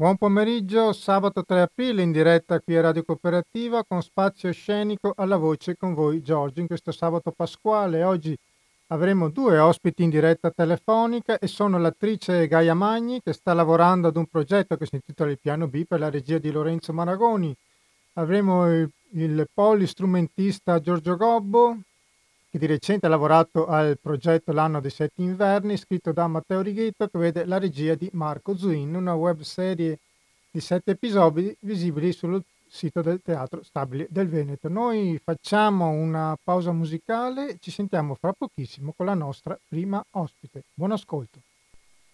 Buon pomeriggio, sabato 3 aprile in diretta qui a Radio Cooperativa con spazio scenico alla voce con voi Giorgio in questo sabato pasquale. Oggi avremo due ospiti in diretta telefonica e sono l'attrice Gaia Magni che sta lavorando ad un progetto che si intitola Il piano B per la regia di Lorenzo Maragoni. Avremo il, il polistrumentista Giorgio Gobbo che di recente ha lavorato al progetto L'anno dei sette inverni, scritto da Matteo Righetto, che vede la regia di Marco Zuin, una web serie di sette episodi visibili sul sito del Teatro Stabile del Veneto. Noi facciamo una pausa musicale, ci sentiamo fra pochissimo con la nostra prima ospite. Buon ascolto.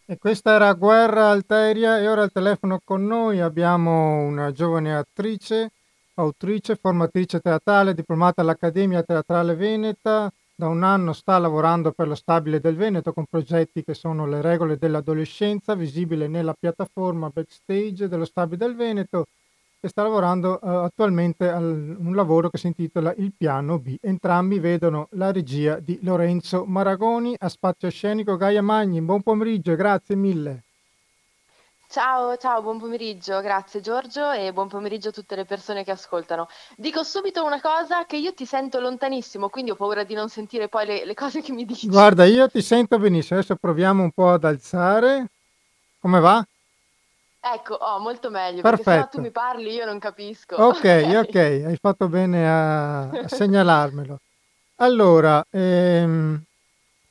E questa era Guerra Alteria e ora al telefono con noi abbiamo una giovane attrice autrice, formatrice teatrale, diplomata all'Accademia Teatrale Veneta. Da un anno sta lavorando per lo Stabile del Veneto con progetti che sono Le regole dell'adolescenza, visibile nella piattaforma backstage dello Stabile del Veneto e sta lavorando uh, attualmente a un lavoro che si intitola Il piano B. Entrambi vedono la regia di Lorenzo Maragoni a spazio scenico Gaia Magni. Buon pomeriggio e grazie mille. Ciao, ciao, buon pomeriggio, grazie Giorgio e buon pomeriggio a tutte le persone che ascoltano. Dico subito una cosa che io ti sento lontanissimo, quindi ho paura di non sentire poi le, le cose che mi dici. Guarda, io ti sento benissimo, adesso proviamo un po' ad alzare. Come va? Ecco, oh, molto meglio, perché se no tu mi parli io non capisco. Ok, ok, hai fatto bene a, a segnalarmelo. Allora, ehm,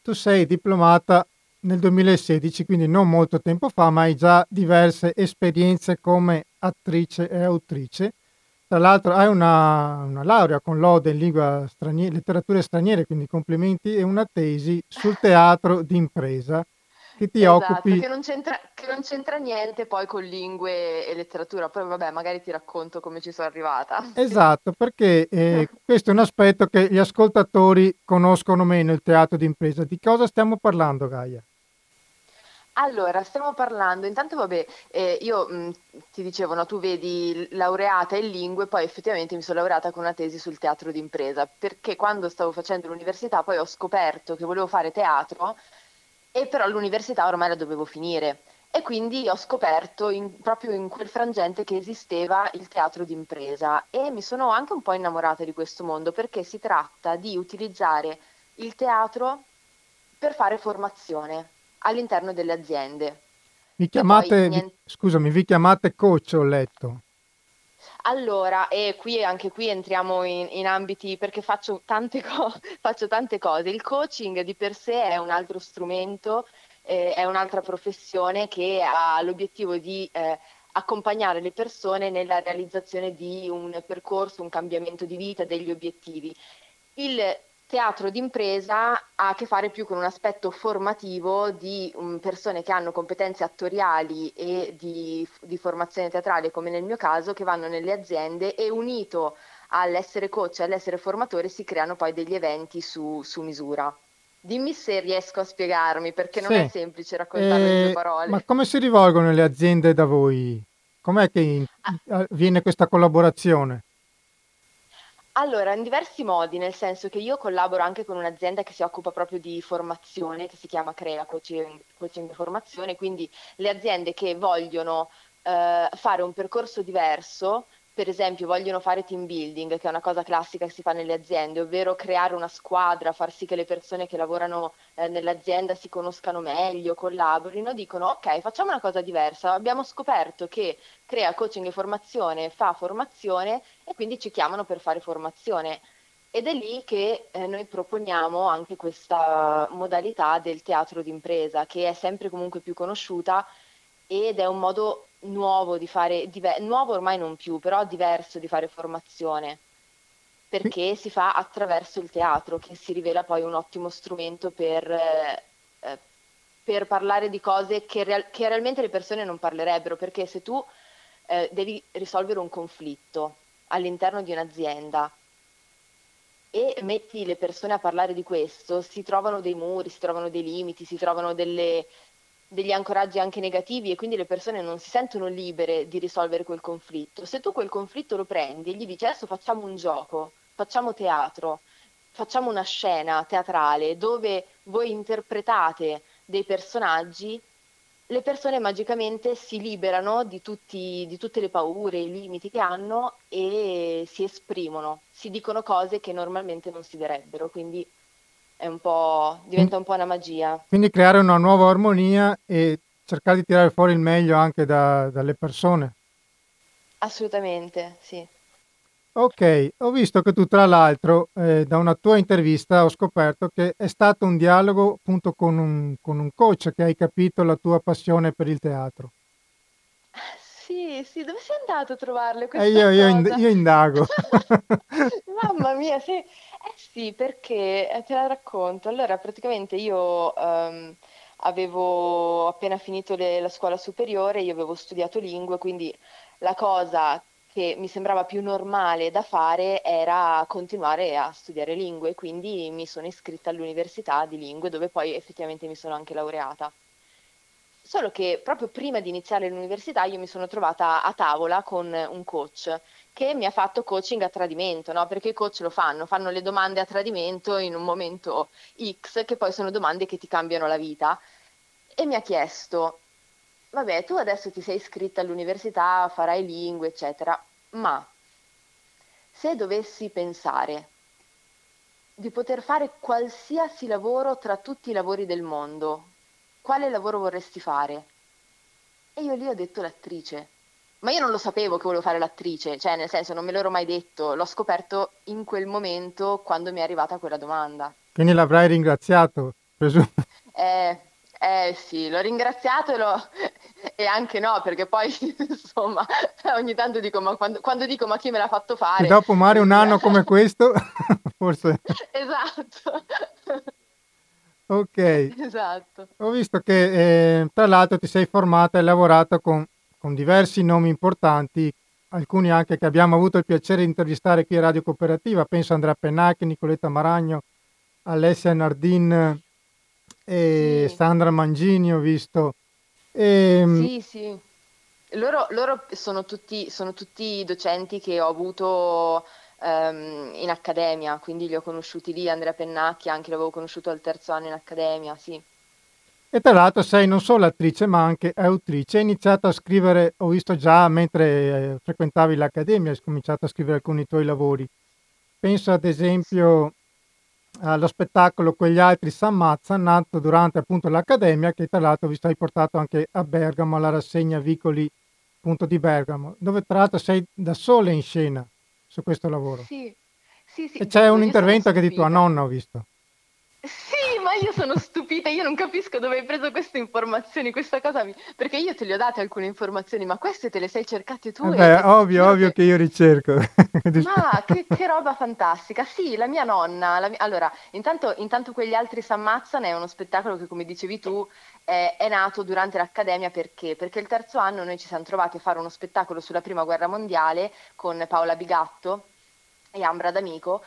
tu sei diplomata nel 2016, quindi non molto tempo fa, ma hai già diverse esperienze come attrice e autrice. Tra l'altro hai una, una laurea con lode in lingua straniera, letterature straniere, quindi complimenti, e una tesi sul teatro d'impresa che ti esatto, occupi... Che non, che non c'entra niente poi con lingue e letteratura, poi vabbè magari ti racconto come ci sono arrivata. Esatto, perché eh, questo è un aspetto che gli ascoltatori conoscono meno, il teatro d'impresa. Di cosa stiamo parlando Gaia? Allora, stiamo parlando, intanto vabbè, eh, io mh, ti dicevo, no, tu vedi laureata in lingue, poi effettivamente mi sono laureata con una tesi sul teatro d'impresa, perché quando stavo facendo l'università poi ho scoperto che volevo fare teatro e però l'università ormai la dovevo finire. E quindi ho scoperto in, proprio in quel frangente che esisteva il teatro d'impresa e mi sono anche un po' innamorata di questo mondo perché si tratta di utilizzare il teatro per fare formazione all'interno delle aziende. Vi chiamate, poi, vi, scusami, vi chiamate coach, ho letto. Allora, e qui anche qui entriamo in, in ambiti perché faccio tante, co- faccio tante, cose. Il coaching di per sé è un altro strumento, eh, è un'altra professione che ha l'obiettivo di eh, accompagnare le persone nella realizzazione di un percorso, un cambiamento di vita, degli obiettivi. Il teatro d'impresa ha a che fare più con un aspetto formativo di um, persone che hanno competenze attoriali e di, di, formazione teatrale, come nel mio caso, che vanno nelle aziende e unito all'essere coach e all'essere formatore si creano poi degli eventi su, su misura. Dimmi se riesco a spiegarmi, perché non sì. è semplice raccontarlo eh, in due parole. Ma come si rivolgono le aziende da voi? Com'è che ah. avviene questa collaborazione? Allora, in diversi modi, nel senso che io collaboro anche con un'azienda che si occupa proprio di formazione, che si chiama Crea Coaching, e Formazione, quindi le aziende che vogliono eh, fare un percorso diverso per esempio vogliono fare team building, che è una cosa classica che si fa nelle aziende, ovvero creare una squadra, far sì che le persone che lavorano eh, nell'azienda si conoscano meglio, collaborino, dicono ok, facciamo una cosa diversa. Abbiamo scoperto che crea coaching e formazione, fa formazione e quindi ci chiamano per fare formazione. Ed è lì che eh, noi proponiamo anche questa modalità del teatro d'impresa, che è sempre comunque più conosciuta ed è un modo nuovo di fare, diver- nuovo ormai non più, però diverso di fare formazione, perché si fa attraverso il teatro, che si rivela poi un ottimo strumento per, eh, eh, per parlare di cose che, real- che, realmente le persone non parlerebbero, perché se tu eh, devi risolvere un conflitto all'interno di un'azienda, e metti le persone a parlare di questo, si trovano dei muri, si trovano dei limiti, si trovano delle, degli ancoraggi anche negativi e quindi le persone non si sentono libere di risolvere quel conflitto. Se tu quel conflitto lo prendi e gli dici adesso facciamo un gioco, facciamo teatro, facciamo una scena teatrale dove voi interpretate dei personaggi, le persone magicamente si liberano di, tutti, di tutte le paure, i limiti che hanno e si esprimono, si dicono cose che normalmente non si direbbero, quindi un diventa un po' una magia. Quindi creare una nuova armonia e cercare di tirare fuori il meglio anche da, dalle persone. Assolutamente, sì. Ok, ho visto che tu tra l'altro eh, da una tua intervista ho scoperto che è stato un dialogo appunto con un, con un coach che hai capito la tua passione per il teatro. Sì, sì, dove sei andato a trovarle Eh, io, io, cosa? io indago. Mamma mia, sì. Eh sì, perché eh, te la racconto. Allora, praticamente io ehm, avevo appena finito le- la scuola superiore, io avevo studiato lingue, quindi la cosa che mi sembrava più normale da fare era continuare a studiare lingue, quindi mi sono iscritta all'università di lingue dove poi effettivamente mi sono anche laureata. Solo che proprio prima di iniziare l'università io mi sono trovata a tavola con un coach che mi ha fatto coaching a tradimento, no? Perché i coach lo fanno, fanno le domande a tradimento in un momento X, che poi sono domande che ti cambiano la vita. E mi ha chiesto, vabbè, tu adesso ti sei iscritta all'università, farai lingue, eccetera, ma se dovessi pensare di poter fare qualsiasi lavoro tra tutti i lavori del mondo, quale lavoro vorresti fare? E io lì ho detto l'attrice. Ma io non lo sapevo che volevo fare l'attrice, cioè nel senso non me l'ero mai detto, l'ho scoperto in quel momento quando mi è arrivata quella domanda. Quindi l'avrai ringraziato, presumo. Eh, eh sì, l'ho ringraziato e, l'ho... e anche no, perché poi insomma ogni tanto dico, ma quando, quando dico ma chi me l'ha fatto fare? E dopo magari un anno come questo, forse. Esatto. Ok. Esatto. Ho visto che eh, tra l'altro ti sei formata e lavorato con, con diversi nomi importanti, alcuni anche che abbiamo avuto il piacere di intervistare qui a Radio Cooperativa, penso a Andrea Pennacchi, Nicoletta Maragno, Alessia Nardin e Sì, Sandra Mangini, ho visto. Ehm, sì, sì. Loro, loro sono tutti, sono tutti docenti che ho avuto ehm, in accademia, quindi li ho conosciuti lì, Andrea Pennacchi, anche l'avevo conosciuto al terzo anno in accademia, sì. E tra l'altro sei non solo attrice ma anche autrice. Hai iniziato a scrivere, ho visto già mentre eh, frequentavi l'accademia, hai cominciato a scrivere alcuni tuoi lavori. Penso ad esempio allo spettacolo Quegli altri s'ammazzano, nato durante appunto l'accademia, che tra l'altro ho visto hai portato anche a Bergamo alla rassegna Vicoli appunto di Bergamo, dove tra l'altro sei da sola in scena su questo lavoro. Sì, sì, E sì, c'è un intervento anche di tua nonna, ho visto. Sì, ma io sono stupita, io non capisco dove hai preso queste informazioni, questa cosa mi... perché io te le ho date alcune informazioni, ma queste te le sei cercate tu Eh beh, ovvio, ovvio che... che io ricerco. Ma che, che roba fantastica! Sì, la mia nonna. la mia- Allora, intanto, intanto quegli altri s'ammazzano è uno spettacolo che, come dicevi tu, è, è nato durante l'accademia perché? Perché il terzo anno noi ci siamo trovati a fare uno spettacolo sulla prima guerra mondiale con Paola Bigatto e Ambra D'Amico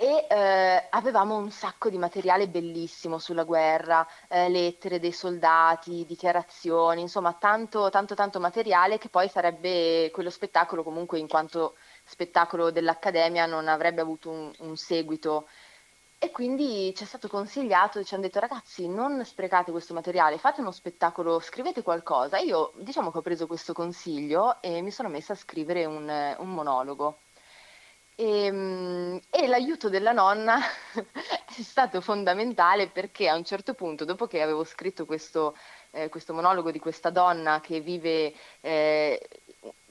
e eh, avevamo un sacco di materiale bellissimo sulla guerra, eh, lettere dei soldati, dichiarazioni, insomma, tanto, tanto, tanto materiale che poi sarebbe quello spettacolo comunque in quanto spettacolo dell'Accademia non avrebbe avuto un, un seguito. E quindi ci è stato consigliato, ci hanno detto ragazzi non sprecate questo materiale, fate uno spettacolo, scrivete qualcosa. Io diciamo che ho preso questo consiglio e mi sono messa a scrivere un, un monologo. E, mm, e l'aiuto della nonna è stato fondamentale perché a un certo punto, dopo che avevo scritto questo, eh, questo monologo di questa donna che vive eh,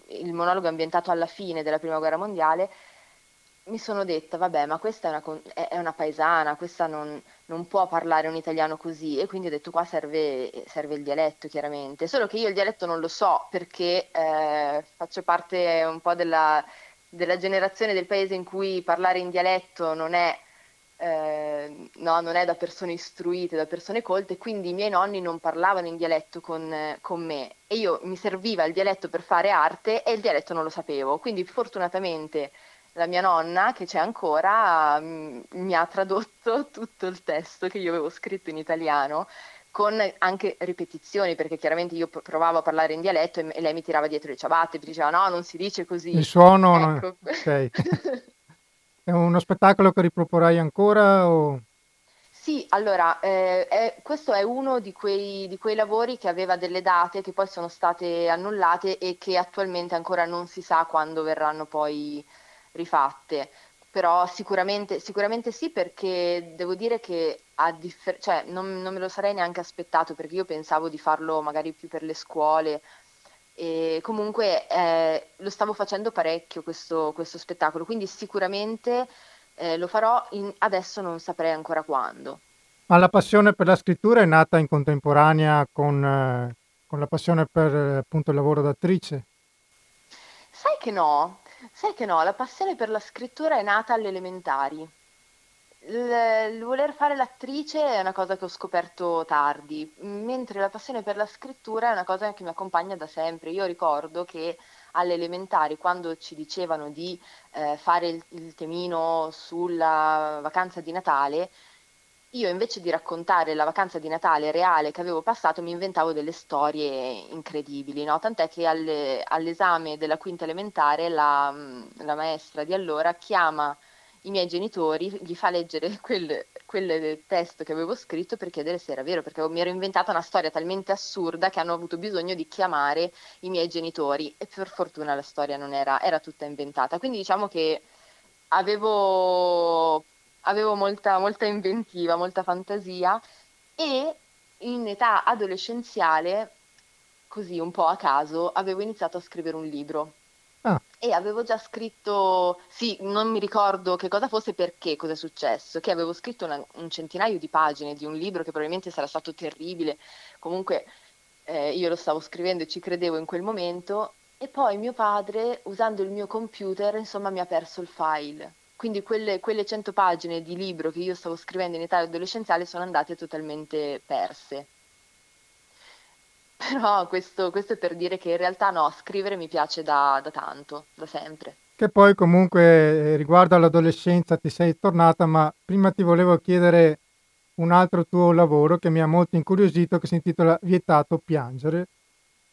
il monologo ambientato alla fine della Prima Guerra Mondiale, mi sono detta, vabbè, ma questa è una, è una paesana, questa non, non può parlare un italiano così, e quindi ho detto qua serve, serve il dialetto, chiaramente. Solo che io il dialetto non lo so perché eh, faccio parte un po' della, della generazione del paese in cui parlare in dialetto non è, eh, no, non è da persone istruite, da persone colte, quindi i miei nonni non parlavano in dialetto con, con me e io mi serviva il dialetto per fare arte e il dialetto non lo sapevo. Quindi fortunatamente la mia nonna, che c'è ancora, mm, mi ha tradotto tutto il testo che io avevo scritto in italiano con anche ripetizioni, perché chiaramente io pr- provavo a parlare in dialetto e, e lei mi tirava dietro le ciabatte, mi diceva no, non si dice Il così. suono, no- Ecco. ok. È uno spettacolo che riproporrai ancora o... Sì, allora, eh, è- questo è uno di quei, di quei lavori che aveva delle date che poi sono state annullate e che attualmente ancora non si sa quando verranno poi rifatte. Però sicuramente, sicuramente sì, perché devo dire che differ- cioè, non, non me lo sarei neanche aspettato, perché io pensavo di farlo magari più per le scuole. E comunque eh, lo stavo facendo parecchio questo, questo spettacolo, quindi sicuramente eh, lo farò, in- adesso non saprei ancora quando. Ma la passione per la scrittura è nata in contemporanea con, eh, con la passione per appunto il lavoro d'attrice? Sai che no? Sai che no? La passione per la scrittura è nata alle elementari. Il, il voler fare l'attrice è una cosa che ho scoperto tardi, mentre la passione per la scrittura è una cosa che mi accompagna da sempre. Io ricordo che alle elementari, quando ci dicevano di eh, fare il, il temino sulla vacanza di Natale, io invece di raccontare la vacanza di Natale reale che avevo passato, mi inventavo delle storie incredibili, no? Tant'è che alle- all'esame della quinta elementare la, la maestra di allora chiama i miei genitori, gli fa leggere quel, quel testo che avevo scritto per chiedere se era vero, perché mi ero inventata una storia talmente assurda che hanno avuto bisogno di chiamare i miei genitori e per fortuna la storia non era, era tutta inventata. Quindi diciamo che avevo, avevo molta, molta inventiva, molta fantasia e in età adolescenziale, così un po' a caso, avevo iniziato a scrivere un libro. Ah, E avevo già scritto, sì, non mi ricordo che cosa fosse perché, cosa è successo, che avevo scritto una- un centinaio di pagine di un libro che probabilmente sarà stato terribile, comunque eh, io lo stavo scrivendo e ci credevo in quel momento, e poi mio padre, usando il mio computer, insomma, mi ha perso il file. Quindi quelle, quelle 100 pagine di libro che io stavo scrivendo in età adolescenziale sono andate totalmente perse. Però questo, questo è per dire che in realtà no, scrivere mi piace da, da tanto, da sempre. che poi comunque eh, riguardo all'adolescenza ti sei tornata, ma prima ti volevo chiedere un altro tuo lavoro che mi ha molto incuriosito, che si intitola Vietato piangere,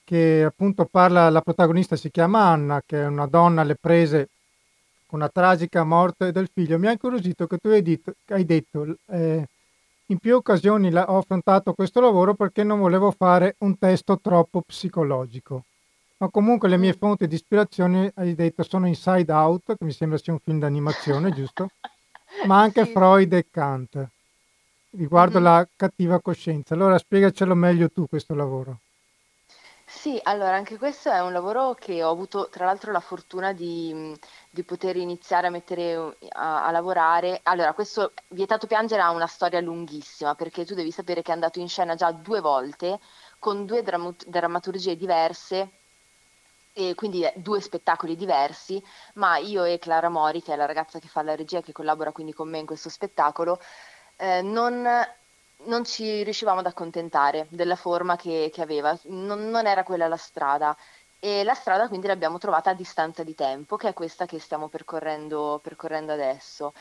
che appunto parla, la protagonista si chiama Anna, che è una donna alle prese una tragica morte del figlio. Mi ha incuriosito che tu hai detto, hai detto eh, in più occasioni la- ho affrontato questo lavoro perché non volevo fare un testo troppo psicologico. Ma comunque le mie fonti di ispirazione, hai detto, sono Inside Out, che mi sembra sia un film d'animazione, giusto? Ma anche Sì. Freud e Kant, riguardo Mhm. la cattiva coscienza. Allora spiegacelo meglio tu questo lavoro. Sì, allora anche questo è un lavoro che ho avuto tra l'altro la fortuna di, di poter iniziare a mettere a, a lavorare. Allora, questo Vietato Piangere ha una storia lunghissima perché tu devi sapere che è andato in scena già due volte con due drammu- drammaturgie diverse e quindi eh, due spettacoli diversi, ma io e Clara Mori, che è la ragazza che fa la regia, che collabora quindi con me in questo spettacolo, eh, non, non ci riuscivamo ad accontentare della forma che, che aveva, non, non era quella la strada. E la strada quindi l'abbiamo trovata a distanza di tempo, che è questa che stiamo percorrendo, percorrendo adesso.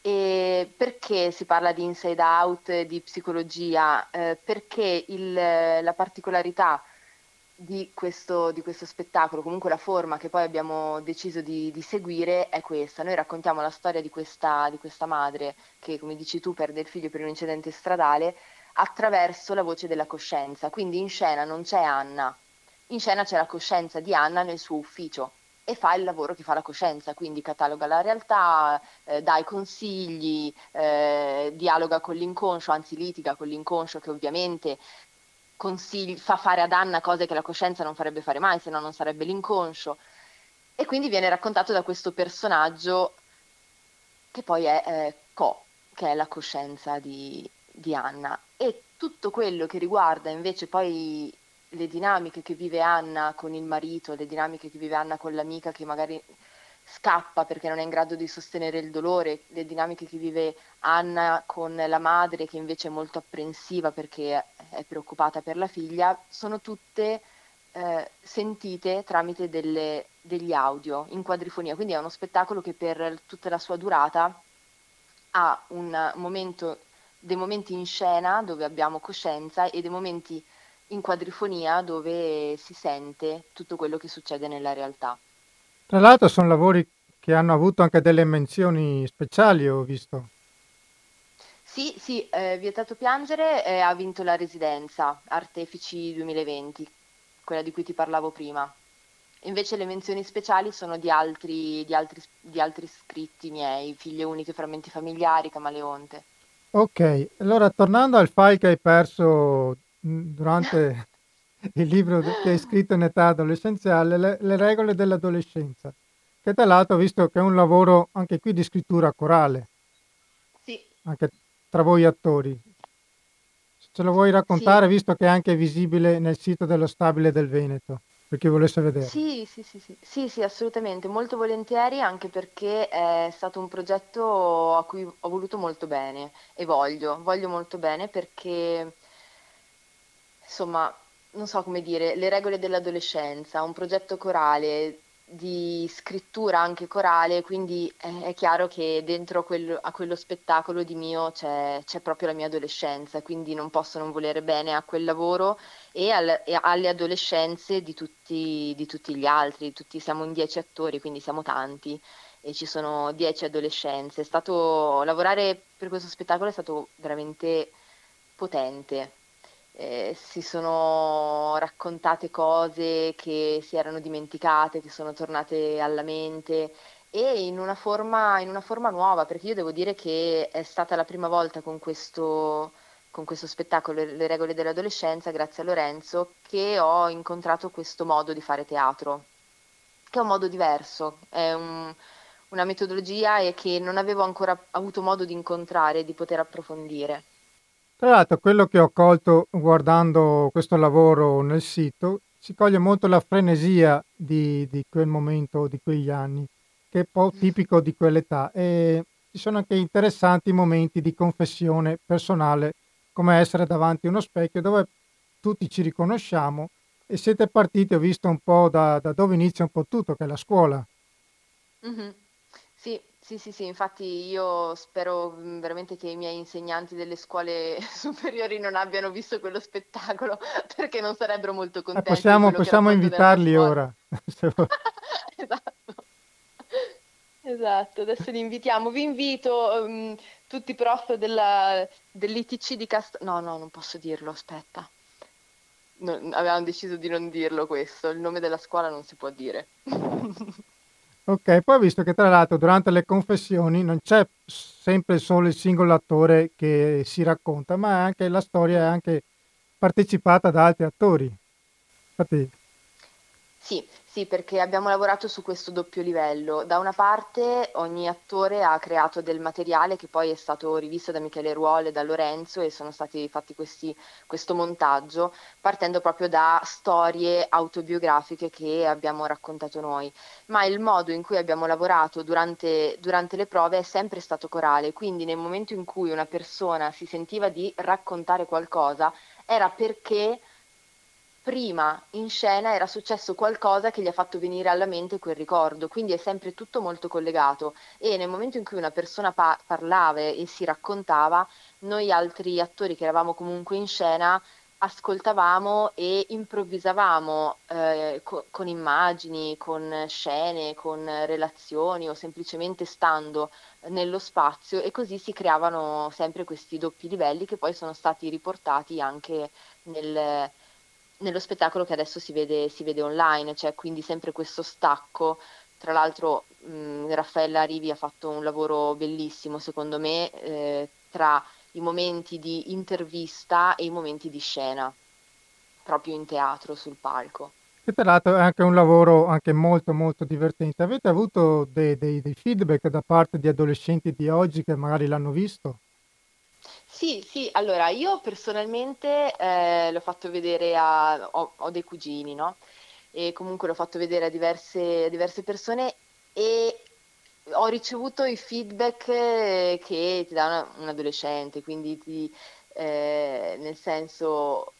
E perché si parla di inside out, di psicologia? Eh, perché il- la particolarità di questo, di questo spettacolo, comunque la forma che poi abbiamo deciso di, di seguire è questa. Noi raccontiamo la storia di questa, di questa madre che, come dici tu, perde il figlio per un incidente stradale attraverso la voce della coscienza. Quindi in scena non c'è Anna, in scena c'è la coscienza di Anna nel suo ufficio e fa il lavoro che fa la coscienza, quindi cataloga la realtà, eh, dà i consigli, eh, dialoga con l'inconscio, anzi litiga con l'inconscio che ovviamente consigli- fa fare ad Anna cose che la coscienza non farebbe fare mai, se no non sarebbe l'inconscio. E quindi viene raccontato da questo personaggio che poi è eh, Co, che è la coscienza di, di Anna. E tutto quello che riguarda invece poi le dinamiche che vive Anna con il marito, le dinamiche che vive Anna con l'amica che magari scappa perché non è in grado di sostenere il dolore, le dinamiche che vive Anna con la madre che invece è molto apprensiva perché è preoccupata per la figlia, sono tutte eh, sentite tramite delle- degli audio in quadrifonia. Quindi è uno spettacolo che per tutta la sua durata ha momento, dei momenti in scena dove abbiamo coscienza e dei momenti in quadrifonia dove si sente tutto quello che succede nella realtà. Tra l'altro sono lavori che hanno avuto anche delle menzioni speciali, ho visto. Sì, sì, eh, Vietato Piangere eh, ha vinto la residenza Artefici 2020, quella di cui ti parlavo prima. Invece le menzioni speciali sono di altri, di altri, di altri scritti miei, Figlie uniche, frammenti familiari, Camaleonte. Ok, allora tornando al file che hai perso mm, durante il libro che hai scritto in età adolescenziale, le, le regole dell'adolescenza, che tra l'altro ho visto che è un lavoro anche qui di scrittura corale, Sì, anche tra voi attori. Se ce lo vuoi sì. raccontare, visto che è anche visibile nel sito dello Stabile del Veneto, per chi volesse vederlo. Sì, sì, sì, sì, sì, sì, assolutamente, molto volentieri anche perché è stato un progetto a cui ho voluto molto bene e voglio, voglio molto bene perché, insomma, non so come dire, le regole dell'adolescenza, un progetto corale di scrittura anche corale, quindi è, è chiaro che dentro quello- a quello spettacolo di mio c'è, c'è proprio la mia adolescenza, quindi non posso non volere bene a quel lavoro e, al- e alle adolescenze di tutti, di tutti gli altri. Tutti, siamo in dieci attori, quindi siamo tanti e ci sono dieci adolescenze. È stato, lavorare per questo spettacolo è stato veramente potente. Eh, si sono raccontate cose che si erano dimenticate, che sono tornate alla mente e in una forma, in una forma nuova, perché io devo dire che è stata la prima volta con questo, con questo spettacolo, Le regole dell'adolescenza, grazie a Lorenzo, che ho incontrato questo modo di fare teatro, che è un modo diverso, è un- una metodologia che non avevo ancora avuto modo di incontrare e di poter approfondire. Tra l'altro, quello che ho colto guardando questo lavoro nel sito, si coglie molto la frenesia di, di quel momento, di quegli anni, che è un po' tipico di quell'età. E ci sono anche interessanti momenti di confessione personale, come essere davanti a uno specchio dove tutti ci riconosciamo e siete partiti, ho visto un po' da, da dove inizia un po' tutto, che è la scuola. Mh-mh. Sì, sì, sì, infatti io spero, mhmm, veramente che i miei insegnanti delle scuole superiori non abbiano visto quello spettacolo, perché non sarebbero molto Eh, contenti di possiamo, possiamo invitarli ora. Esatto. Esatto, adesso li invitiamo. Vi invito, uhm, tutti i prof della dell'ITC di Cast no, no, non posso dirlo, aspetta. No avevamo deciso di non dirlo questo, il nome della scuola non si può dire. Ok, poi ho visto che tra l'altro durante le confessioni non c'è sempre solo il singolo attore che si racconta, ma anche la storia è anche partecipata da altri attori. Infatti, Sì, sì, perché abbiamo lavorato su questo doppio livello. Da una parte ogni attore ha creato del materiale che poi è stato rivisto da Michele Ruole e da Lorenzo e sono stati fatti questi, questo montaggio partendo proprio da storie autobiografiche che abbiamo raccontato noi. Ma il modo in cui abbiamo lavorato durante, durante le prove è sempre stato corale, quindi nel momento in cui una persona si sentiva di raccontare qualcosa era perché prima in scena era successo qualcosa che gli ha fatto venire alla mente quel ricordo, quindi è sempre tutto molto collegato. E nel momento in cui una persona pa- parlava e si raccontava, noi altri attori che eravamo comunque in scena ascoltavamo e improvvisavamo eh, co- con immagini, con scene, con relazioni o semplicemente stando nello spazio e così si creavano sempre questi doppi livelli che poi sono stati riportati anche nel nello spettacolo che adesso si vede, si vede online, c'è quindi sempre questo stacco. Tra l'altro, mh, Raffaella Rivi ha fatto un lavoro bellissimo, secondo me, eh, tra i momenti di intervista e i momenti di scena, proprio in teatro, sul palco. che tra l'altro è anche un lavoro anche molto molto divertente. Avete avuto dei, dei- dei feedback da parte di adolescenti di oggi che magari l'hanno visto? Sì, sì, allora io personalmente eh, l'ho fatto vedere a... ho, ho dei cugini, no? E comunque l'ho fatto vedere a diverse, a diverse persone e ho ricevuto i feedback eh, che ti dà una- un adolescente, quindi ti, eh, nel senso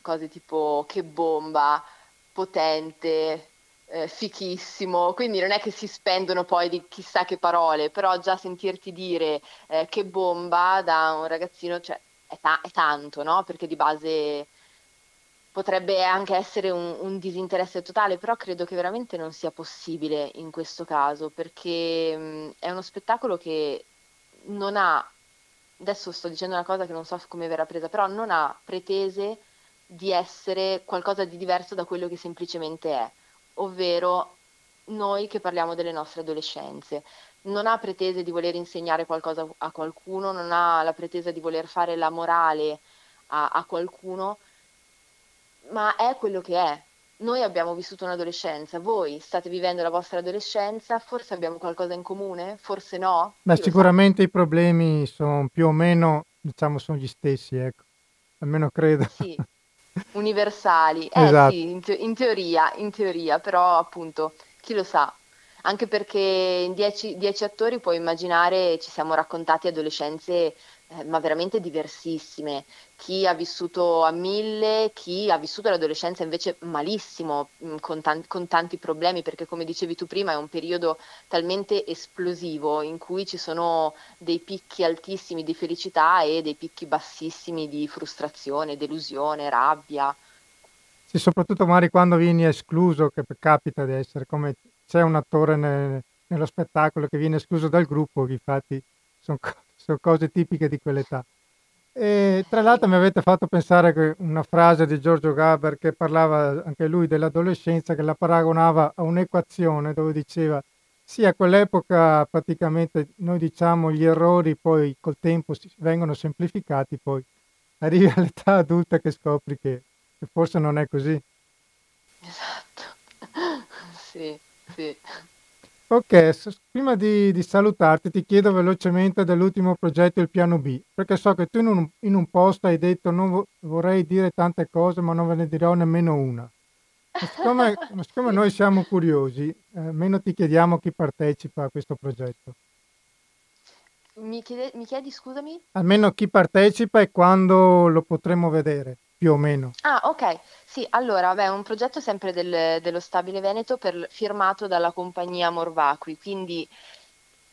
cose tipo che bomba, potente, eh, fichissimo, quindi non è che si spendono poi di chissà che parole, però già sentirti dire eh, che bomba da un ragazzino, cioè, è, ta- è tanto, no? Perché di base potrebbe anche essere un, un disinteresse totale, però credo che veramente non sia possibile in questo caso, perché mh, è uno spettacolo che non ha adesso sto dicendo una cosa che non so come verrà presa, però non ha pretese di essere qualcosa di diverso da quello che semplicemente è, ovvero noi che parliamo delle nostre adolescenze. Non ha pretese di voler insegnare qualcosa a qualcuno, non ha la pretesa di voler fare la morale a, a qualcuno, ma è quello che è. Noi abbiamo vissuto un'adolescenza, voi state vivendo la vostra adolescenza, forse abbiamo qualcosa in comune, forse no. Beh, sicuramente i problemi sono più o meno, diciamo, sono gli stessi, ecco. Almeno credo. Sì, universali. Eh esatto. sì, in, te- in, teoria, in teoria, però appunto, chi lo sa. Anche perché in dieci, dieci attori puoi immaginare ci siamo raccontati adolescenze eh, ma veramente diversissime. Chi ha vissuto a mille, chi ha vissuto l'adolescenza invece malissimo, mm, con, tan- con, tanti problemi, perché come dicevi tu prima è un periodo talmente esplosivo in cui ci sono dei picchi altissimi di felicità e dei picchi bassissimi di frustrazione, delusione, rabbia. Sì, soprattutto magari quando vieni escluso, che capita di essere come c'è un attore nel, nello spettacolo che viene escluso dal gruppo, infatti sono sono cose tipiche di quell'età. E tra l'altro mi avete fatto pensare una frase di Giorgio Gaber che parlava anche lui dell'adolescenza, che la paragonava a un'equazione dove diceva sì, a quell'epoca praticamente noi diciamo gli errori poi col tempo si, vengono semplificati, poi arrivi all'età adulta che scopri che, che forse non è così. Esatto, sì, sì. Ok, s- prima di, di salutarti ti chiedo velocemente dell'ultimo progetto, il piano B, perché so che tu in un, in un post hai detto non vo- vorrei dire tante cose, ma non ve ne dirò nemmeno una. Ma siccome, ma siccome noi siamo curiosi, eh, almeno ti chiediamo chi partecipa a questo progetto. Mi, chiede- mi chiedi, scusami? Almeno chi partecipa e quando lo potremo vedere, più o meno. Ah, ok. Sì, allora, beh, è un progetto sempre del- dello Stabile Veneto per- firmato dalla compagnia Morvacui, quindi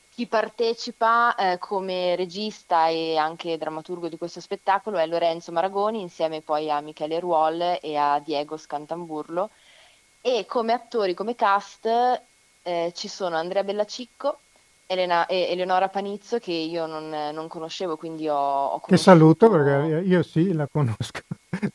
chi partecipa eh, come regista e anche drammaturgo di questo spettacolo è Lorenzo Maragoni insieme poi a Michele Ruol e a Diego Scantamburlo e come attori, come cast eh, ci sono Andrea Bellacicco, Elena, e Eleonora Panizzo che io non, non conoscevo, quindi ho, ho Che saluto perché io sì, la conosco.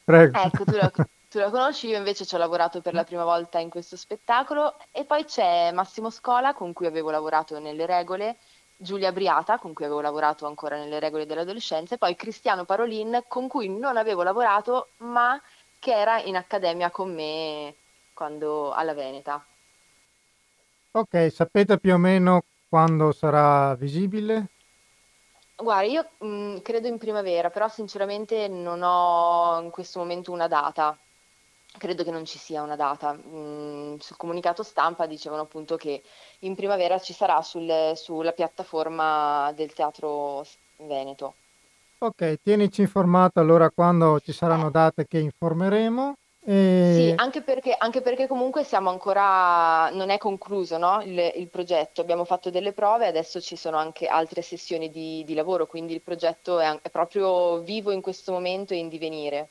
Prego. Ecco, tu la, tu la conosci, io invece ci ho lavorato per la prima volta in questo spettacolo e poi c'è Massimo Scola con cui avevo lavorato nelle regole, Giulia Briata con cui avevo lavorato ancora nelle regole dell'adolescenza e poi Cristiano Parolin con cui non avevo lavorato ma che era in accademia con me quando alla Veneta. Ok, sapete più o meno quando sarà visibile? Guarda, io mh, credo in primavera, però sinceramente non ho in questo momento una data credo che non ci sia una data. Mm, sul comunicato stampa dicevano appunto che in primavera ci sarà sul- sulla piattaforma del Teatro Veneto. Ok, tienici informato allora quando ci saranno date che informeremo. Sì, anche perché, anche perché comunque siamo ancora, non è concluso, no, il, il progetto. Abbiamo fatto delle prove, adesso ci sono anche altre sessioni di, di lavoro, quindi il progetto è, è proprio vivo in questo momento e in divenire.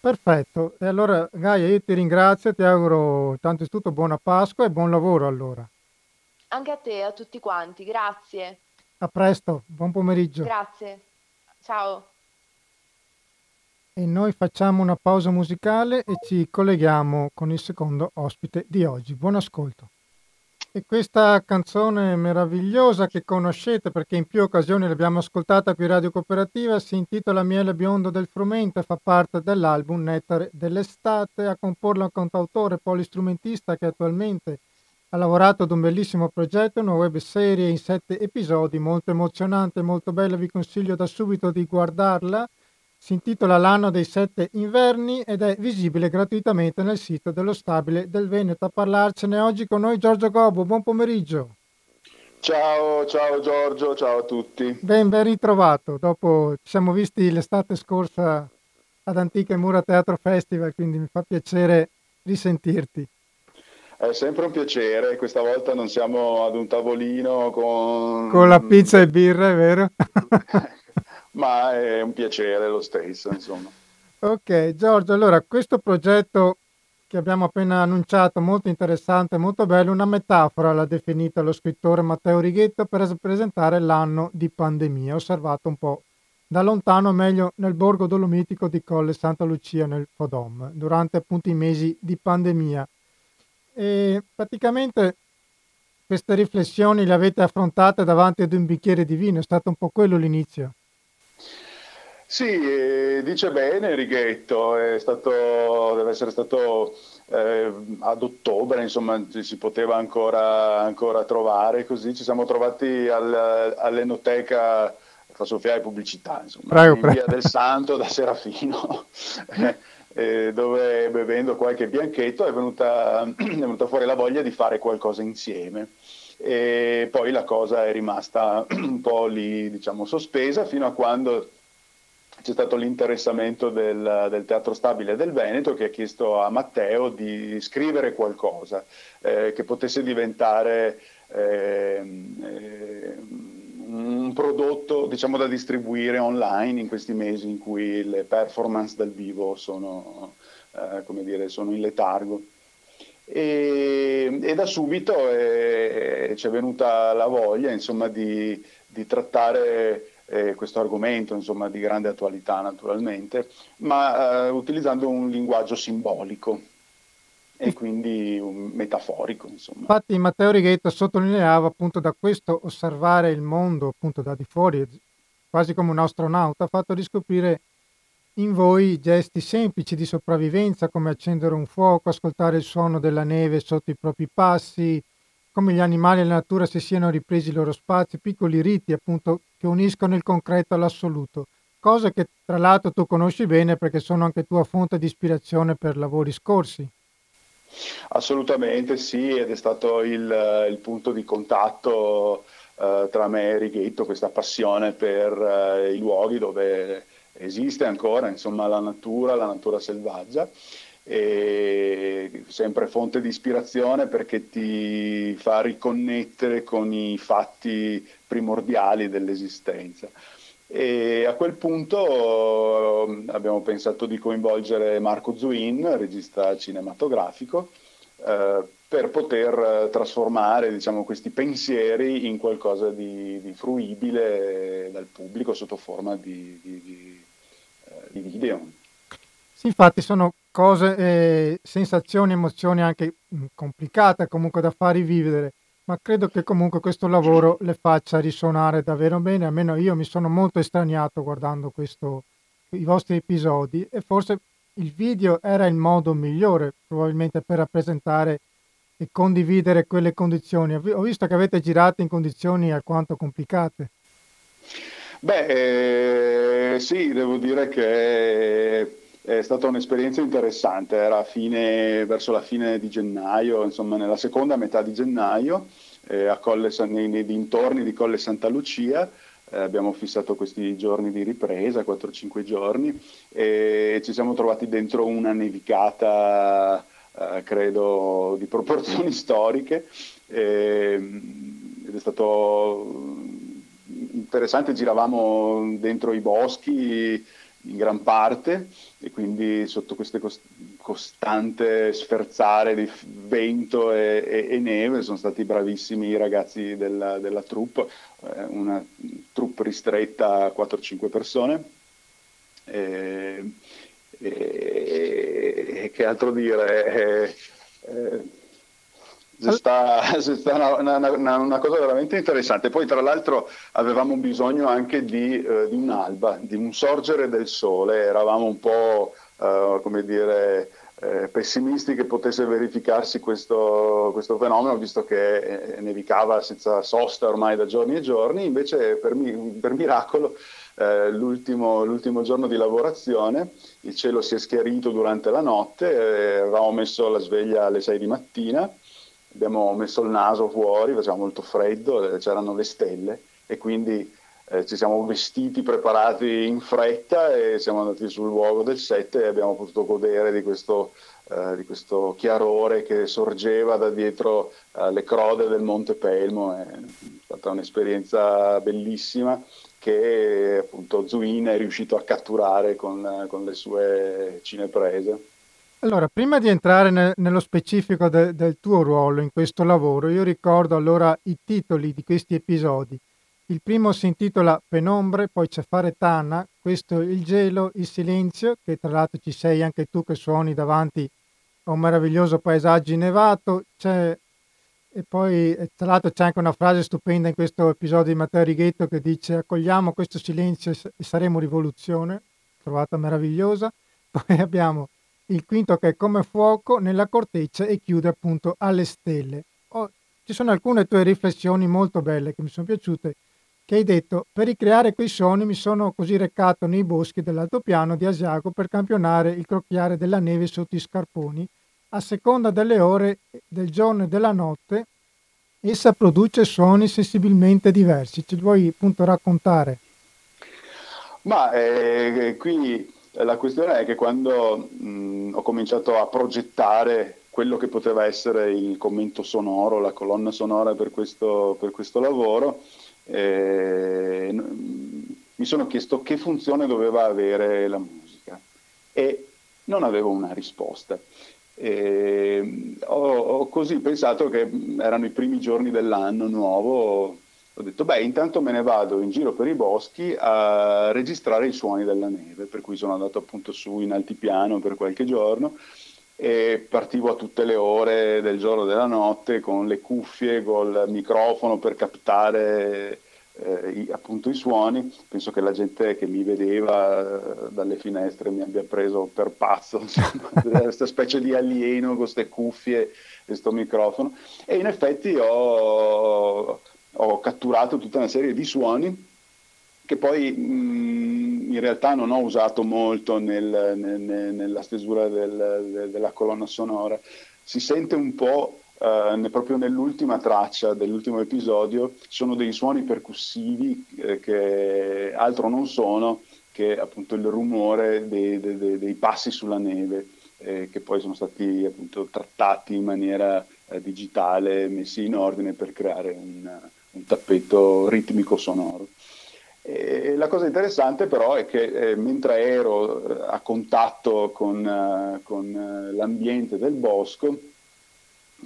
Perfetto, e allora Gaia io ti ringrazio, ti auguro innanzitutto buona Pasqua e buon lavoro allora. Anche a te e a tutti quanti, grazie. A presto, buon pomeriggio. Grazie, ciao. E noi facciamo una pausa musicale e ci colleghiamo con il secondo ospite di oggi. Buon ascolto. E questa canzone meravigliosa che conoscete perché in più occasioni l'abbiamo ascoltata qui Radio Cooperativa si intitola Miele biondo del frumento e fa parte dell'album Nettare dell'estate. A comporla un cantautore polistrumentista che attualmente ha lavorato ad un bellissimo progetto, una web serie in sette episodi molto emozionante, molto bella, vi consiglio da subito di guardarla si intitola L'anno dei sette inverni ed è visibile gratuitamente nel sito dello Stabile del Veneto. A parlarcene oggi con noi Giorgio Gobbo. Buon pomeriggio. Ciao, ciao Giorgio, ciao a tutti. Ben, ben ritrovato. Dopo ci siamo visti l'estate scorsa ad Antiche Mura Teatro Festival, quindi mi fa piacere risentirti. È sempre un piacere, questa volta non siamo ad un tavolino con... Con la pizza e birra, è vero? ma è un piacere lo stesso, insomma. Ok, Giorgio, allora questo progetto che abbiamo appena annunciato, molto interessante, molto bello, una metafora l'ha definita lo scrittore Matteo Righetto per rappresentare l'anno di pandemia, osservato un po' da lontano, meglio nel borgo dolomitico di Colle Santa Lucia nel Fodom, durante appunto i mesi di pandemia. E praticamente queste riflessioni le avete affrontate davanti ad un bicchiere di vino, è stato un po' quello l'inizio. Sì, eh, dice bene Righetto, è stato, deve essere stato eh, ad ottobre, insomma, si poteva ancora, ancora, trovare così. Ci siamo trovati al, all'Enoteca fa soffiare pubblicità, insomma, prego, in prego. via del Santo da Serafino, eh, dove bevendo qualche bianchetto è venuta, è venuta fuori la voglia di fare qualcosa insieme e poi la cosa è rimasta un po' lì, diciamo, sospesa fino a quando c'è stato l'interessamento del, del, Teatro Stabile del Veneto che ha chiesto a Matteo di scrivere qualcosa eh, che potesse diventare eh, eh, un prodotto diciamo, da distribuire online in questi mesi in cui le performance dal vivo sono, eh, dire, sono in letargo. E, e da subito eh, ci è venuta la voglia insomma, di, di, trattare eh, questo argomento insomma, di grande attualità naturalmente, ma eh, utilizzando un linguaggio simbolico e quindi metaforico. Insomma. Infatti Matteo Righetto sottolineava appunto da questo osservare il mondo appunto da di fuori, quasi come un astronauta, ha fatto riscoprire in voi gesti semplici di sopravvivenza come accendere un fuoco, ascoltare il suono della neve sotto i propri passi, come gli animali e la natura si siano ripresi i loro spazi, piccoli riti appunto che uniscono il concreto all'assoluto, cose che tra l'altro tu conosci bene perché sono anche tua fonte di ispirazione per lavori scorsi. Assolutamente sì, ed è stato il, il punto di contatto uh, tra me e Righetto, questa passione per uh, i luoghi dove esiste ancora insomma, la natura, la natura selvaggia, e sempre fonte di ispirazione perché ti fa riconnettere con i fatti primordiali dell'esistenza. E a quel punto eh, abbiamo pensato di coinvolgere Marco Zuin, regista cinematografico, eh, per poter trasformare diciamo, questi pensieri in qualcosa di, di, fruibile dal pubblico sotto forma di, di, eh, di video. Sì, infatti sono cose, eh, sensazioni, emozioni anche mm, complicate comunque da far rivivere ma credo che comunque questo lavoro le faccia risuonare davvero bene, almeno io mi sono molto estraniato guardando questo, i vostri episodi e forse il video era il modo migliore probabilmente per rappresentare e condividere quelle condizioni. Ho visto che avete girato in condizioni alquanto complicate. Beh, eh, sì, devo dire che è stata un'esperienza interessante, era fine, verso la fine di gennaio, insomma nella seconda metà di gennaio, eh, Colle, nei, nei, dintorni di Colle Santa Lucia, eh, abbiamo fissato questi giorni di ripresa, 4-5 giorni, e ci siamo trovati dentro una nevicata, eh, credo, di proporzioni storiche, ed è stato interessante, giravamo dentro i boschi, in gran parte e quindi sotto questo cost- costante sferzare di vento e, e, e, neve sono stati bravissimi i ragazzi della, della troupe, eh, una troupe ristretta a 4-5 persone. E, e, che altro dire? Eh, eh, c'è sta, sta una, una, una, cosa veramente interessante. Poi, tra l'altro, avevamo bisogno anche di, eh, di, un'alba, di un sorgere del sole. Eravamo un po', eh, come dire, eh, pessimisti che potesse verificarsi questo, questo fenomeno, visto che eh, nevicava senza sosta ormai da giorni e giorni. Invece, per, mi, per miracolo, eh, l'ultimo, l'ultimo, giorno di lavorazione, il cielo si è schiarito durante la notte, avevamo messo la sveglia alle 6 di mattina abbiamo messo il naso fuori, faceva molto freddo, eh, c'erano le stelle e quindi eh, ci siamo vestiti, preparati in fretta e siamo andati sul luogo del set e abbiamo potuto godere di questo, eh, di questo chiarore che sorgeva da dietro eh, le crode del Monte Pelmo. È stata un'esperienza bellissima che appunto Zuin è riuscito a catturare con, con le sue cineprese. Allora, prima di entrare ne- nello specifico de- del tuo ruolo in questo lavoro, io ricordo allora i titoli di questi episodi. Il primo si intitola Penombre, poi c'è Fare Tana, questo il gelo, il silenzio, che tra l'altro ci sei anche tu che suoni davanti a un meraviglioso paesaggio innevato, c'è e poi tra l'altro c'è anche una frase stupenda in questo episodio di Matteo Righetto che dice accogliamo questo silenzio e saremo rivoluzione, trovata meravigliosa. Poi abbiamo il quinto che è come fuoco nella corteccia e chiude appunto alle stelle. Oh, ci sono alcune tue riflessioni molto belle che mi sono piaciute, che hai detto, per ricreare quei suoni mi sono così recato nei boschi dell'altopiano di Asiago per campionare il crocchiare della neve sotto i scarponi a seconda delle ore del giorno e della notte, essa produce suoni sensibilmente diversi. Ce li vuoi appunto raccontare? Ma eh, qui la questione è che quando mh, ho cominciato a progettare quello che poteva essere il commento sonoro, la colonna sonora per questo, per questo lavoro, eh, mi sono chiesto che funzione doveva avere la musica e non avevo una risposta. Ho, ho, così pensato che erano i primi giorni dell'anno nuovo, ho detto beh intanto me ne vado in giro per i boschi a registrare i suoni della neve, per cui sono andato appunto su in altipiano per qualche giorno e partivo a tutte le ore del giorno e della notte con le cuffie, col microfono per captare eh, i, appunto i suoni, penso che la gente che mi vedeva eh, dalle finestre mi abbia preso per pazzo, questa specie di alieno con queste cuffie e questo microfono. E in effetti ho, ho, catturato tutta una serie di suoni che poi mh, mm, in realtà non ho usato molto nel, nel, nella stesura del, della colonna sonora. Si sente un po' Uh, proprio nell'ultima traccia dell'ultimo episodio sono dei suoni percussivi eh, che altro non sono che appunto il rumore dei, dei, dei passi sulla neve eh, che poi sono stati appunto trattati in maniera eh, digitale, messi in ordine per creare un, un tappeto ritmico sonoro. E la cosa interessante però è che eh, mentre ero eh, a contatto con, con l'ambiente del bosco,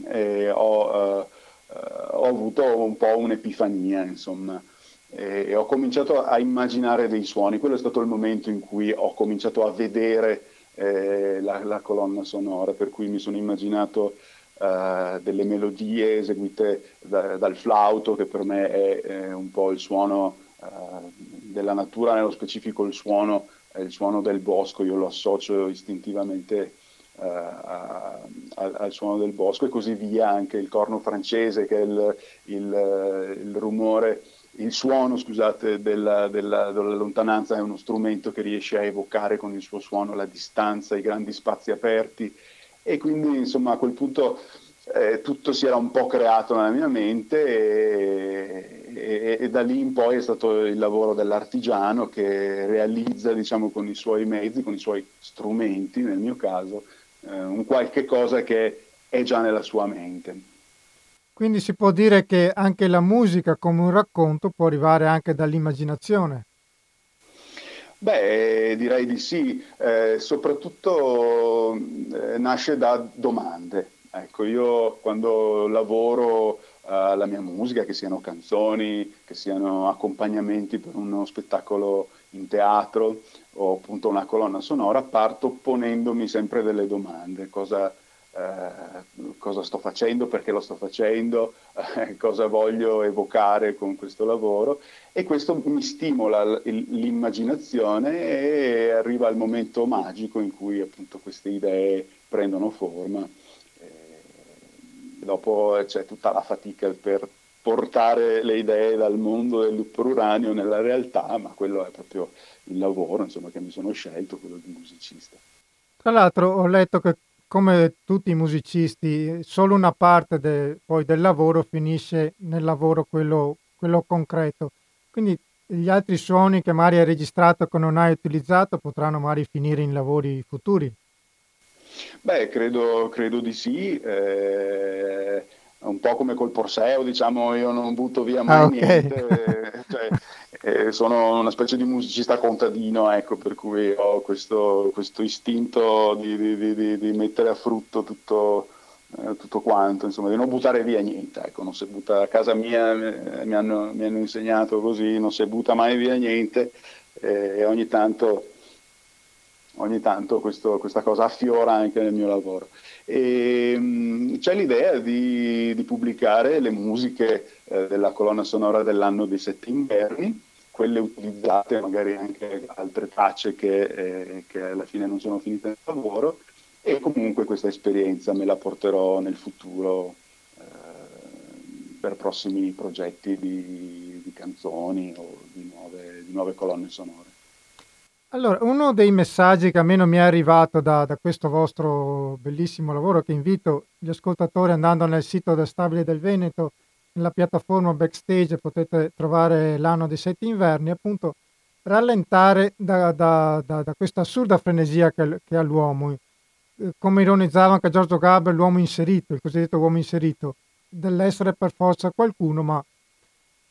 e ho, eh, ho avuto un po' un'epifania, insomma. E ho cominciato a immaginare dei suoni, quello è stato il momento in cui ho cominciato a vedere eh, la, la, colonna sonora, per cui mi sono immaginato eh, delle melodie eseguite da, dal flauto, che per me è, è un po' il suono eh, della natura, nello specifico il suono, il suono del bosco, io lo associo istintivamente eh, a, al suono del bosco e così via, anche il corno francese che è il, il, il rumore, il suono scusate, della, della, della, lontananza è uno strumento che riesce a evocare con il suo suono la distanza, i grandi spazi aperti e quindi insomma a quel punto eh, tutto si era un po' creato nella mia mente e, e, e, da lì in poi è stato il lavoro dell'artigiano che realizza diciamo con i suoi mezzi, con i suoi strumenti nel mio caso, eh, un qualche cosa che è già nella sua mente. Quindi si può dire che anche la musica come un racconto può arrivare anche dall'immaginazione. Beh, direi di sì, eh, soprattutto eh, nasce da domande. Ecco, io quando lavoro eh, la mia musica, che siano canzoni, che siano accompagnamenti per uno spettacolo in teatro o appunto una colonna sonora, parto ponendomi sempre delle domande. Cosa, eh, cosa sto facendo, perché lo sto facendo, eh, cosa voglio evocare con questo lavoro e questo mi stimola l'immaginazione e arriva il momento magico in cui appunto queste idee prendono forma. dopo c'è tutta la fatica per portare le idee dal mondo del uranio nella realtà, ma quello è proprio il lavoro insomma, che mi sono scelto, quello di musicista. Tra l'altro ho letto che come tutti i musicisti, solo una parte de, poi del lavoro finisce nel lavoro quello, quello concreto. Quindi gli altri suoni che magari hai registrato che non hai utilizzato potranno magari finire in lavori futuri. Beh, credo, credo di sì. Eh, un po' come col Porseo, diciamo, io non butto via mai ah, okay. niente. cioè, eh, sono una specie di musicista contadino, ecco, per cui ho questo, questo istinto di, di, di, di, mettere a frutto tutto, eh, tutto, quanto, insomma, di non buttare via niente. Ecco, non si butta, a casa mia eh, mi hanno, mi hanno insegnato così, non si butta mai via niente eh, e ogni tanto, ogni tanto questo, questa cosa affiora anche nel mio lavoro. E, mh, mm, c'è l'idea di, di, pubblicare le musiche eh, della colonna sonora dell'anno dei sette inverni, quelle utilizzate, magari anche altre tracce che, eh, che alla fine non sono finite nel lavoro, e comunque questa esperienza me la porterò nel futuro eh, per prossimi progetti di, di canzoni o di nuove, di nuove colonne sonore. Allora, uno dei messaggi che a me non mi è arrivato da, da, questo vostro bellissimo lavoro, che invito gli ascoltatori andando nel sito del Stabile del Veneto, nella piattaforma backstage potete trovare l'anno dei sette inverni, appunto rallentare da, da, da questa assurda frenesia che, che ha l'uomo. Eh, come ironizzava anche Giorgio Gaber, l'uomo inserito, il cosiddetto uomo inserito, dell'essere per forza qualcuno, ma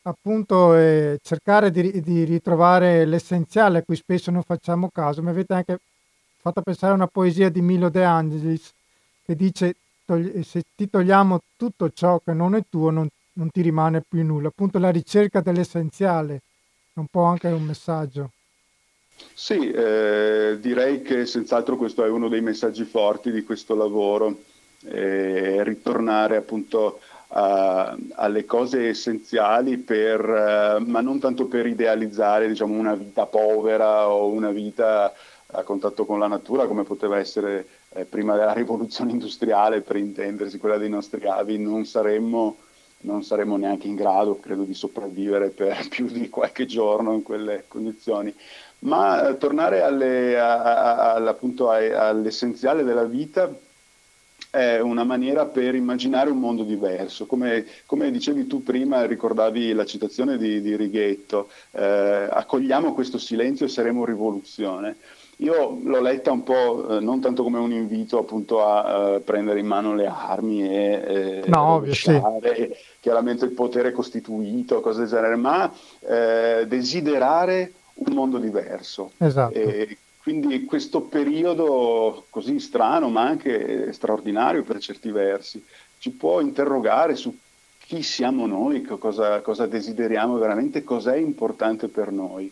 appunto eh, cercare di, di, ritrovare l'essenziale a cui spesso non facciamo caso. Mi avete anche fatto pensare a una poesia di Milo De Angelis che dice se ti togliamo tutto ciò che non è tuo non, non ti rimane più nulla. Appunto la ricerca dell'essenziale è un po' anche un messaggio. Sì, eh, direi che senz'altro questo è uno dei messaggi forti di questo lavoro, eh, ritornare appunto uh, alle cose essenziali, per, uh, ma non tanto per idealizzare diciamo, una vita povera o una vita a contatto con la natura come poteva essere eh, prima della rivoluzione industriale, per intendersi, quella dei nostri avi, non saremmo, non saremmo neanche in grado, credo, di sopravvivere per più di qualche giorno in quelle condizioni. Ma eh, tornare alle, a, a, appunto, all'essenziale della vita è una maniera per immaginare un mondo diverso. Come, come dicevi tu prima, ricordavi la citazione di, di Righetto, eh, accogliamo questo silenzio e saremo rivoluzione. Io l'ho letta un po' eh, non tanto come un invito appunto a uh, prendere in mano le armi e, e no, ovvio, sì. chiaramente il potere costituito, cose del genere, ma eh, desiderare un mondo diverso. Esatto. E quindi questo periodo così strano, ma anche straordinario per certi versi, ci può interrogare su chi siamo noi, cosa, cosa desideriamo veramente, cos'è importante per noi.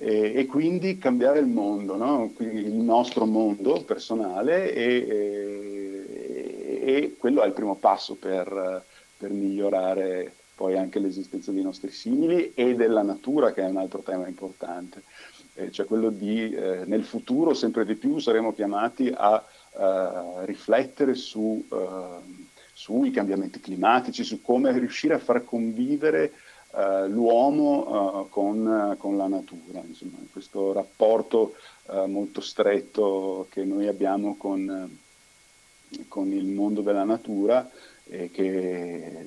E, e quindi cambiare il mondo, no? il nostro mondo personale e, e, e, quello è il primo passo per, per migliorare poi anche l'esistenza dei nostri simili e della natura, che è un altro tema importante eh, cioè quello di eh, nel futuro sempre di più saremo chiamati a eh, riflettere su, eh, sui cambiamenti climatici, su come riuscire a far convivere eh, l'uomo eh, con, con, la natura, insomma, questo rapporto molto stretto che noi abbiamo con, con il mondo della natura e che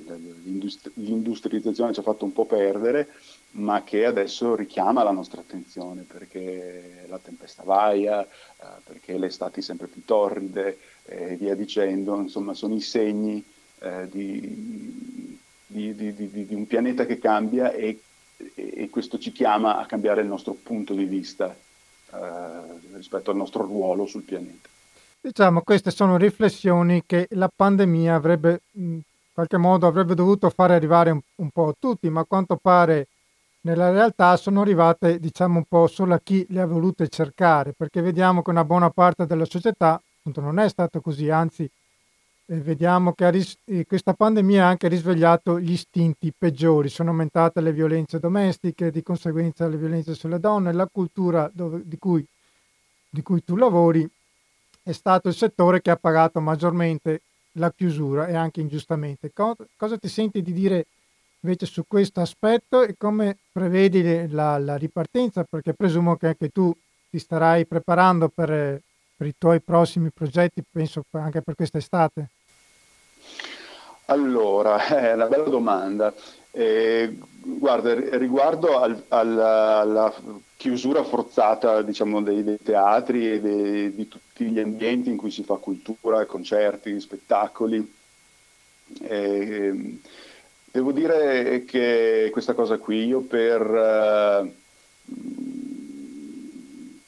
l'industrializzazione ci ha fatto un po' perdere ma che adesso richiama la nostra attenzione perché la tempesta vaia, eh, perché le estati sempre più torride e via dicendo, insomma sono i segni eh, di, di, di, di, un pianeta che cambia e, e, questo ci chiama a cambiare il nostro punto di vista eh, rispetto al nostro ruolo sul pianeta. Diciamo, queste sono riflessioni che la pandemia avrebbe, in qualche modo, avrebbe dovuto fare arrivare un, un po' a tutti, ma a quanto pare nella realtà sono arrivate diciamo un po' solo a chi le ha volute cercare, perché vediamo che una buona parte della società appunto non è stato così, anzi vediamo che ris- questa pandemia ha anche risvegliato gli istinti peggiori, sono aumentate le violenze domestiche, di conseguenza le violenze sulle donne, la cultura dove, di, cui, di cui tu lavori è stato il settore che ha pagato maggiormente la chiusura e anche ingiustamente. Co- cosa ti senti di dire invece su questo aspetto e come prevedi la, la, ripartenza, perché presumo che anche tu ti starai preparando per, per i tuoi prossimi progetti, penso anche per quest'estate. Allora, è una bella domanda. Eh, guarda, riguardo al, al, alla chiusura forzata diciamo, dei, dei, teatri e dei, di tutti gli ambienti in cui si fa cultura, concerti, spettacoli, eh, devo dire che questa cosa qui io per, uh,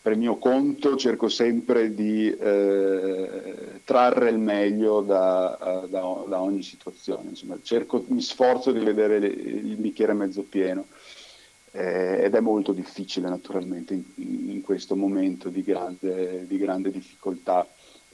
per mio conto cerco sempre di uh, trarre il meglio da, da, da ogni situazione, Insomma, cerco, mi sforzo di vedere il bicchiere mezzo pieno eh, ed è molto difficile naturalmente in, in questo momento di grande, di grande difficoltà,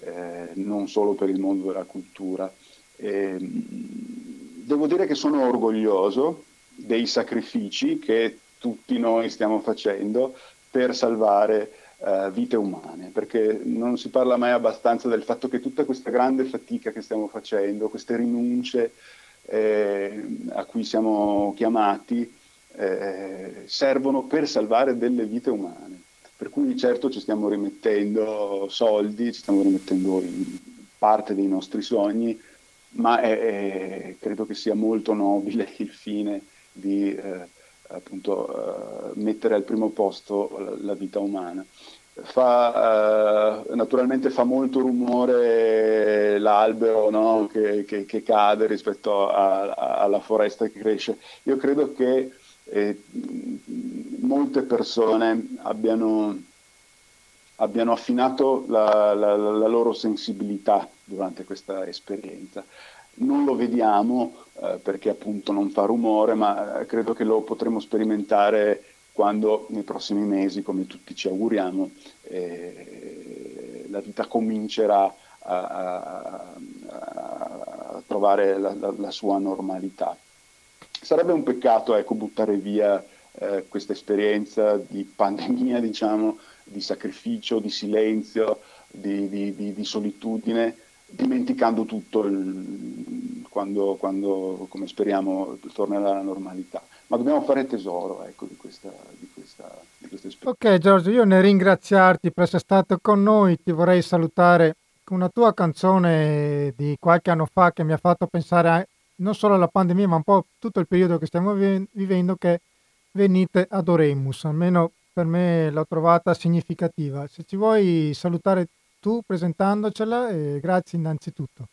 eh, non solo per il mondo della cultura. Eh, devo dire che sono orgoglioso dei sacrifici che tutti noi stiamo facendo per salvare uh, vite umane, perché non si parla mai abbastanza del fatto che tutta questa grande fatica che stiamo facendo, queste rinunce eh, a cui siamo chiamati, eh, servono per salvare delle vite umane. Per cui certo ci stiamo rimettendo soldi, ci stiamo rimettendo parte dei nostri sogni, ma è, è, credo che sia molto nobile il fine di eh, appunto, eh, mettere al primo posto la, vita umana. Fa, eh, naturalmente fa molto rumore l'albero no? che, che, che, cade rispetto a, a, alla foresta che cresce. Io credo che eh, molte persone abbiano, abbiano affinato la, la, la, loro sensibilità durante questa esperienza. Non lo vediamo eh, perché appunto non fa rumore, ma credo che lo potremo sperimentare quando nei prossimi mesi, come tutti ci auguriamo, eh, la vita comincerà a, a, a trovare la, la, la sua normalità. Sarebbe un peccato ecco, buttare via eh, questa esperienza di pandemia, diciamo, di sacrificio, di silenzio, di, di, di, di solitudine, dimenticando tutto il, quando, quando, come speriamo, tornerà alla normalità. Ma dobbiamo fare tesoro ecco, di, questa, questa, questa esperienza. Ok Giorgio, io nel ringraziarti per essere stato con noi, ti vorrei salutare con una tua canzone di qualche anno fa che mi ha fatto pensare non solo alla pandemia, ma un po' tutto il periodo che stiamo vivendo, che Venite adoremus, almeno per me l'ho trovata significativa. Se ci vuoi salutare tu presentandocela, eh, grazie innanzitutto.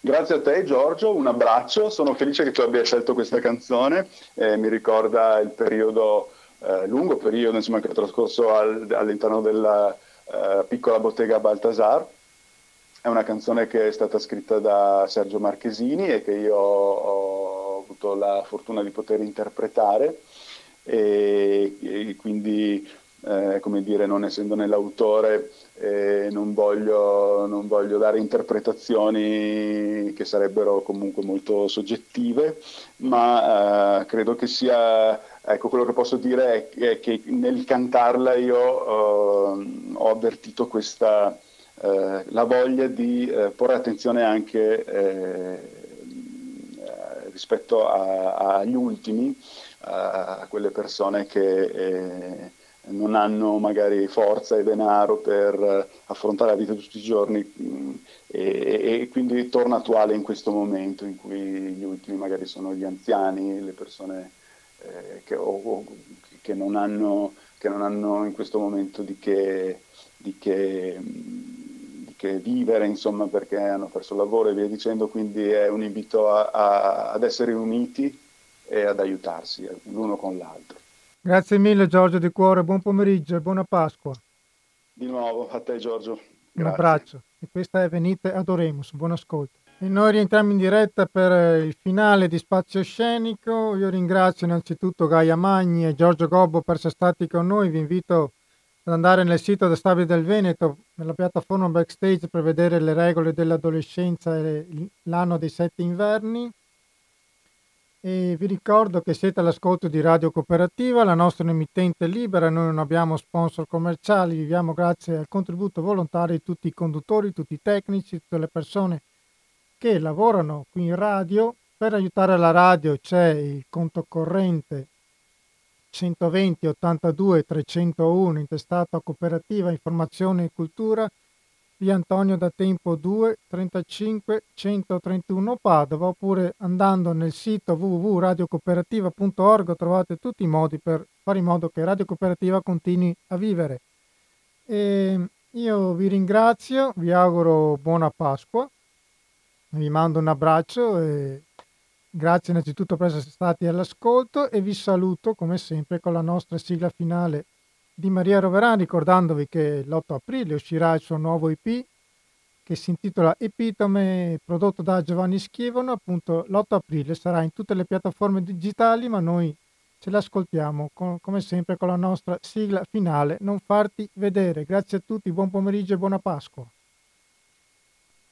Grazie a te Giorgio, un abbraccio, sono felice che tu abbia scelto questa canzone, eh, mi ricorda il periodo, eh, lungo periodo insomma, che ho trascorso al, all'interno della eh, piccola bottega Baltasar è una canzone che è stata scritta da Sergio Marchesini e che io ho avuto la fortuna di poter interpretare e, e quindi, eh, come dire, non essendone l'autore, eh, non, voglio, non, voglio, dare interpretazioni che sarebbero comunque molto soggettive, ma eh, credo che sia, ecco, quello che posso dire è, è che nel cantarla io eh, ho avvertito questa eh, la voglia di eh, porre attenzione anche eh, rispetto a, agli ultimi, a quelle persone che non hanno magari forza e denaro per affrontare la vita tutti i giorni mm, e, e, quindi torna attuale in questo momento in cui gli ultimi magari sono gli anziani, le persone eh, che, o, che, non hanno, che, non hanno, in questo momento di che, di che mm, che vivere, insomma, perché hanno perso il lavoro e via dicendo, quindi è un invito a, a, ad essere uniti e ad aiutarsi eh, l'uno con l'altro. Grazie mille Giorgio di cuore, buon pomeriggio e buona Pasqua. Di nuovo a te Giorgio. Grazie. Un abbraccio. E questa è Venite Adoremus, buon ascolto. E noi rientriamo in diretta per il finale di Spazio Scenico. Io ringrazio innanzitutto Gaia Magni e Giorgio Gobbo per essere stati con noi. Vi invito ad andare nel sito del Stabile del Veneto, nella piattaforma backstage per vedere le regole dell'adolescenza e l'anno dei sette inverni. E vi ricordo che siete all'ascolto di Radio Cooperativa, la nostra emittente libera, noi non abbiamo sponsor commerciali, viviamo grazie al contributo volontario di tutti i conduttori, tutti i tecnici, tutte le persone che lavorano qui in radio. Per aiutare la radio c'è il conto corrente 120 82 301 intestato a Cooperativa Informazione e Cultura via Antonio da Tempo 2 35 131 Padova oppure andando nel sito www.radiocooperativa.org trovate tutti i modi per fare in modo che Radio Cooperativa continui a vivere. E io vi ringrazio, vi auguro buona Pasqua, vi mando un abbraccio e Grazie innanzitutto per essere stati all'ascolto e vi saluto come sempre con la nostra sigla finale di Maria Roverani, ricordandovi che l'8 aprile uscirà il suo nuovo EP che si intitola Epitome, prodotto da Giovanni Schievano. Appunto, l'8 aprile sarà in tutte le piattaforme digitali, ma noi ce l'ascoltiamo con, come sempre con la nostra sigla finale. Non farti vedere. Grazie a tutti, buon pomeriggio e buona Pasqua.